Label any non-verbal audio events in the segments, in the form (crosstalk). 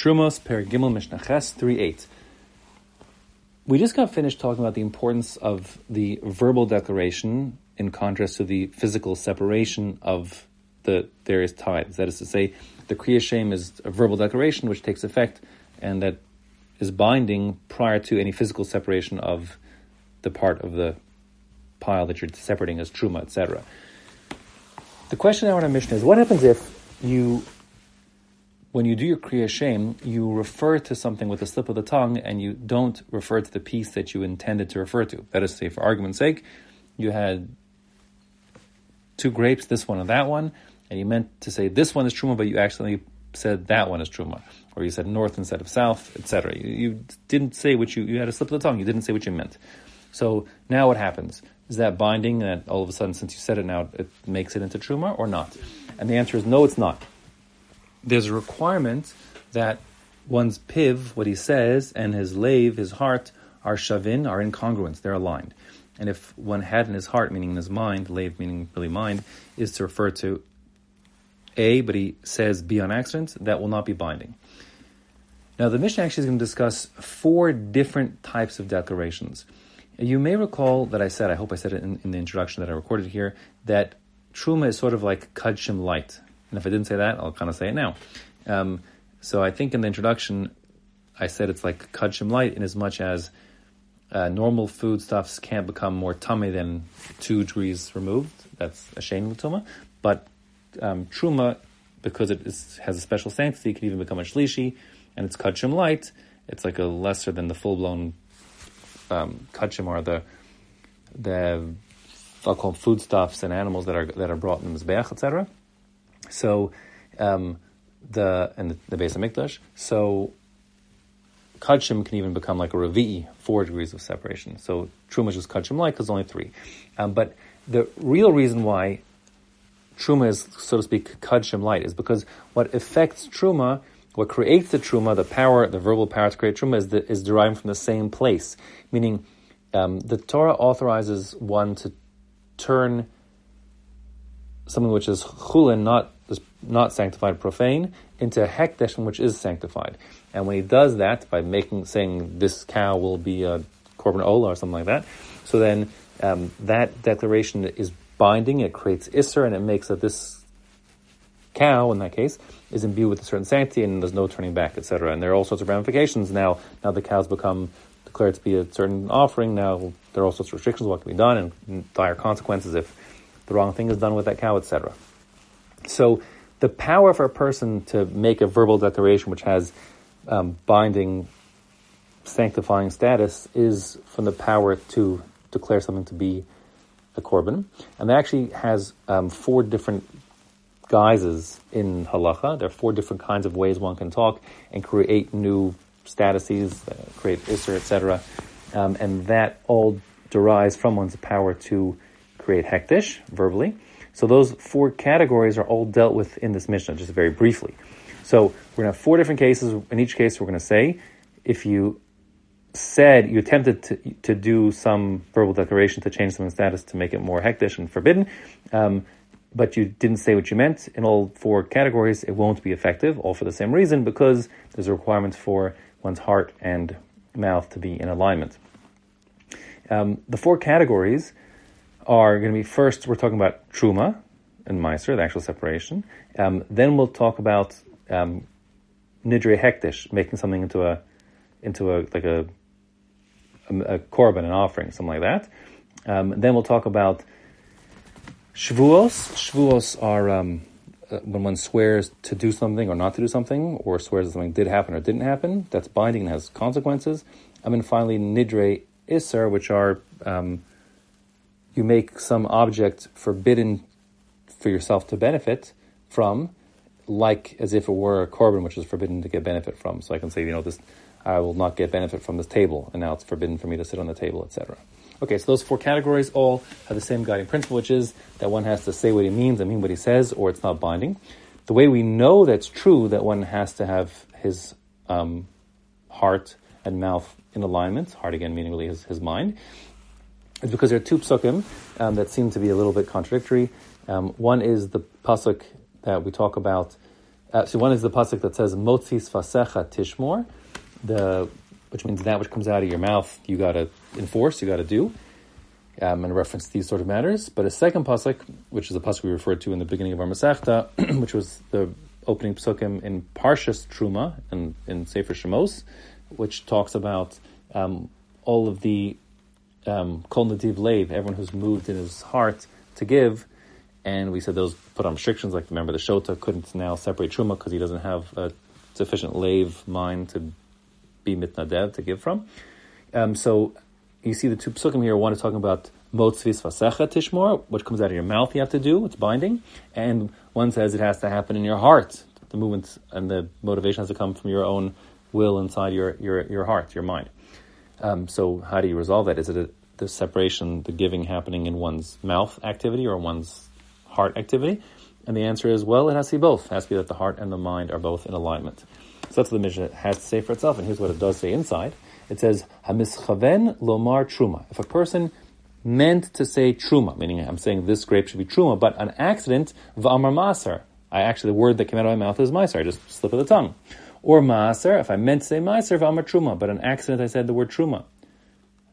Trumos Per Gimel Mishnah Ches 3.8. We just got finished talking about the importance of the verbal declaration in contrast to the physical separation of the various tithes. That is to say, the Kriya Shem is a verbal declaration which takes effect and that is binding prior to any physical separation of the part of the pile that you're separating as truma, etc. The question now in our Mishnah is, what happens if you, when you do your Kriya Shem, you refer to something with a slip of the tongue and you don't refer to the piece that you intended to refer to? That is to say, for argument's sake, you had two grapes, this one and that one, and you meant to say this one is truma, but you accidentally said that one is truma, or you said north instead of south, etc. You, you, didn't say what you you had a slip of the tongue. You didn't say what you meant. So now what happens? Is that binding? That all of a sudden, since you said it now, it makes it into truma or not? And the answer is no, it's not. There's a requirement that one's piv, what he says, and his lave, his heart, are shavin, are incongruent. They're aligned. And if one had in his heart, meaning in his mind, lave meaning really mind, is to refer to A, but he says B on accident, that will not be binding. Now, the Mishnah actually is going to discuss four different types of declarations. You may recall that I said, I hope I said it in, in the introduction that I recorded here, that Truma is sort of like Kudshim light. And if I didn't say that, I'll kind of say it now. Um, so I think in the introduction, I said it's like Kudshim light in as much as uh, normal foodstuffs can't become more tummy than two degrees removed. That's a shame tuma. But um, truma, because it is, has a special sanctity, can even become a shlishi, and it's kudshim light. It's like a lesser than the full blown um, kudshim or the the I'll call foodstuffs and animals that are that are brought in the mizbeach, etc. So um, the and the, the base of mikdash. So Kudshim can even become like a Ravi'i, four degrees of separation. So Truma is just Kudshim like because only three. Um, but the real reason why Truma is, so to speak, Kachim light is because what affects Truma, what creates the Truma, the power, the verbal power to create Truma, is, the, is derived from the same place. Meaning, um, the Torah authorizes one to turn something which is chulin, not not sanctified, profane, into hekdesh, which is sanctified. And when he does that by making saying this cow will be a korban ola or something like that, so then um, that declaration is binding. It creates isser, and it makes that this cow, in that case, is imbued with a certain sanctity, and there's no turning back, etc. And there are all sorts of ramifications now. Now the cows become declared to be a certain offering. Now there are all sorts of restrictions what can be done, and dire consequences if the wrong thing is done with that cow, etc. So the power for a person to make a verbal declaration which has um, binding, sanctifying status is from the power to declare something to be a korban, and that actually has um, four different guises in halacha. There are four different kinds of ways one can talk and create new statuses, uh, create isser, etc. Um, and that all derives from one's power to create verbally. So those four categories are all dealt with in this Mishnah, just very briefly. So we're going to have four different cases. In each case, we're going to say, if you said you attempted to, to do some verbal declaration to change someone's status to make it more hekdesh and forbidden, um, but you didn't say what you meant in all four categories, it won't be effective, all for the same reason, because there's a requirement for one's heart and mouth to be in alignment. Um, the four categories are going to be first, we're talking about truma and meiser, the actual separation. Um, then we'll talk about um, nidre hekdesh, making something into a into a like a a, a korban, an offering, something like that. Um, then we'll talk about shvuos. Shvuos are um, uh, when one swears to do something or not to do something, or swears that something did happen or didn't happen. That's binding and has consequences. And then finally, nidre iser, which are um, you make some object forbidden for yourself to benefit from, like as if it were a korban which is forbidden to get benefit from. So I can say, you know, this I will not get benefit from this table, and now it's forbidden for me to sit on the table, etc. Okay, so those four categories all have the same guiding principle, which is that one has to say what he means and mean what he says, or it's not binding. The way we know that's true, that one has to have his um, heart and mouth in alignment, heart again meaning really his, his mind, is because there are two psukim um, that seem to be a little bit contradictory. Um, one is the pasuk that we talk about Uh, so one is the pasuk that says "Motzis sfasecha tishmor," the which means that which comes out of your mouth you got to enforce, you got to do, um, and reference these sort of matters. But a second pasuk, which is a pasuk we referred to in the beginning of our Masechta, (clears throat) which was the opening psukim in Parshas Truma and in Sefer Shemos, which talks about um, all of the um, kol nediv lev, everyone who's moved in his heart to give. And we said those put on restrictions, like remember the Shota couldn't now separate Truma because he doesn't have a sufficient lave mind to be mitnadev, to give from. Um, so you see the two psukim here, one is talking about motzvis vasecha tishmor, which comes out of your mouth you have to do, it's binding. And one says it has to happen in your heart. The movement and the motivation has to come from your own will inside your, your, your heart, your mind. Um, so how do you resolve that? Is it a, the separation, the giving happening in one's mouth activity or one's heart activity? And the answer is, well, it has to be both. It has to be that the heart and the mind are both in alignment. So that's what the Mishnah has to say for itself. And here's what it does say inside. It says, Hamischaven lomar truma. If a person meant to say truma, meaning I'm saying this grape should be truma, but an accident, v'amar maser. I actually, the word that came out of my mouth is maser. I just slip of the tongue. Or maser, if I meant to say maser, v'amar truma, but an accident I said the word truma.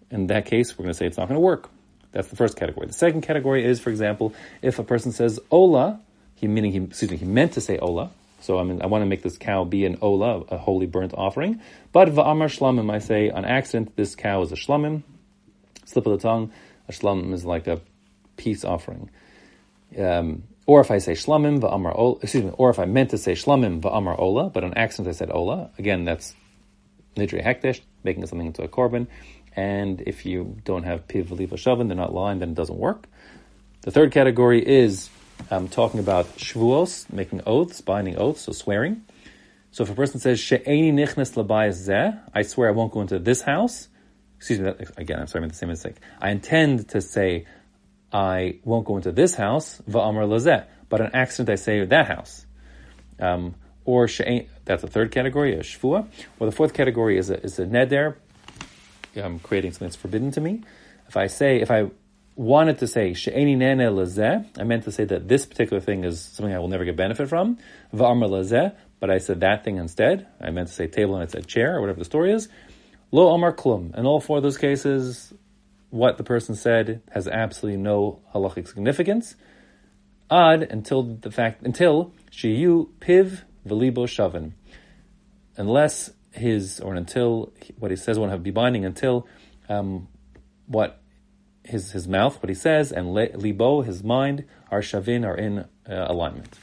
In that case, we're going to say it's not going to work. That's the first category. The second category is, for example, if a person says ola, he meaning he, excuse me, he meant to say ola. So I mean, I want to make this cow be an ola, a holy burnt offering. But va'amar shlamim, I say on accident, this cow is a shlamim, slip of the tongue. A shlamim is like a peace offering. Um, or if I say shlamim va'amar ola, excuse me, or if I meant to say shlamim va'amar ola, but on accident I said ola, again, that's nidre hekdesh, making something into a korban. And if you don't have piv shavin, they're not lying, then it doesn't work. The third category is um, talking about shvuos, making oaths, binding oaths, so swearing. So if a person says she'eni nichnes labayis zeh, I swear I won't go into this house. Excuse me, that, again, I'm sorry, I made the same mistake. I intend to say I won't go into this house, va'amar lazeh, but an accident I say that house. Um, or she'en, that's the third category, a shvua. Or the fourth category is a, is a neder, I'm creating something that's forbidden to me. If I say, if I wanted to say she'eni neheneh lazeh, I meant to say that this particular thing is something I will never get benefit from. Va'amar lazeh, but I said that thing instead. I meant to say table and I said chair or whatever the story is. Lo amar klum. In all four of those cases, what the person said has absolutely no halachic significance. Ad until the fact until shiyu piv velibo shavin, unless his or until what he says won't have be binding until um, what his his mouth what he says and libo his mind are shavin are in uh, alignment.